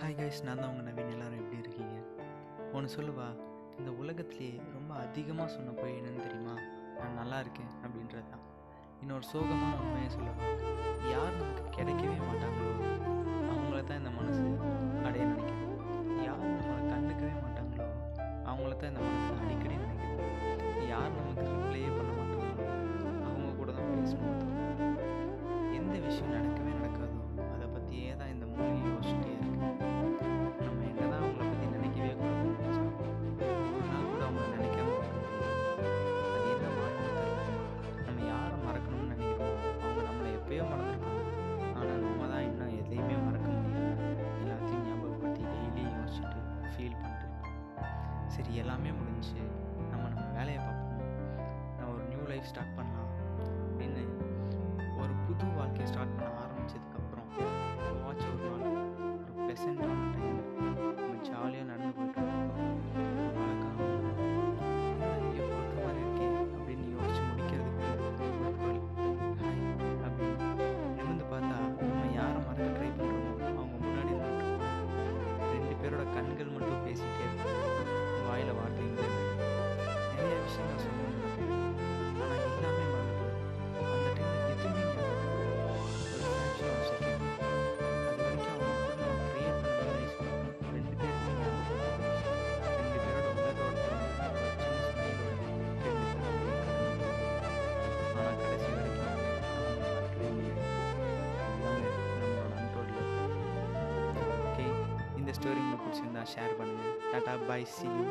Hi guys நான் தான் உங்கள் நவீன். எல்லாரும் எப்படி இருக்கீங்க? ஒன்று சொல்லுவா இந்த உலகத்துலேயே ரொம்ப அதிகமாக சொன்ன போய் என்னன்னு தெரியுமா? நான் நல்லா இருக்கேன் அப்படின்றது தான். இன்னொரு சோகமான உண்மையை சொல்லவா. யார் நமக்கு கிடைக்கவே மாட்டாங்களோ அவங்கள தான் இந்த மனசு அடைய நினைக்கும் யார் நம்மளை கண்டுக்கவே மாட்டாங்களோ அவங்கள தான் இந்த மனசு அடிக்கடி நினைக்கும் யார் நமக்கு ரிப்ளையே பண்ண மாட்டாங்களோ அவங்க கூட தான் பேசணும். எந்த விஷயம் நடக்கும் சரி எல்லாமே முடிஞ்சுச்சு நம்ம நம்ம வேலையை பார்ப்போம். நான் ஒரு நியூ லைஃப் ஸ்டார்ட் பண்ணலாம் அப்படின்னு ஒரு புது வாழ்க்கையை ஸ்டார்ட் பண்ண ஆரம்பித்ததுக்கப்புறம் வாட்ச் ஒரு நாள் ஒரு ப்ளசண்ட்டான டைம் நம்ம ஜாலியாக நடந்து போயிட்டு கண்கள் மட்டும் இந்த ஸ்டோரி உங்களுக்கு பிடிச்சிருந்தா ஷேர் பண்ணுங்கள் டாட்டா பை சி யூ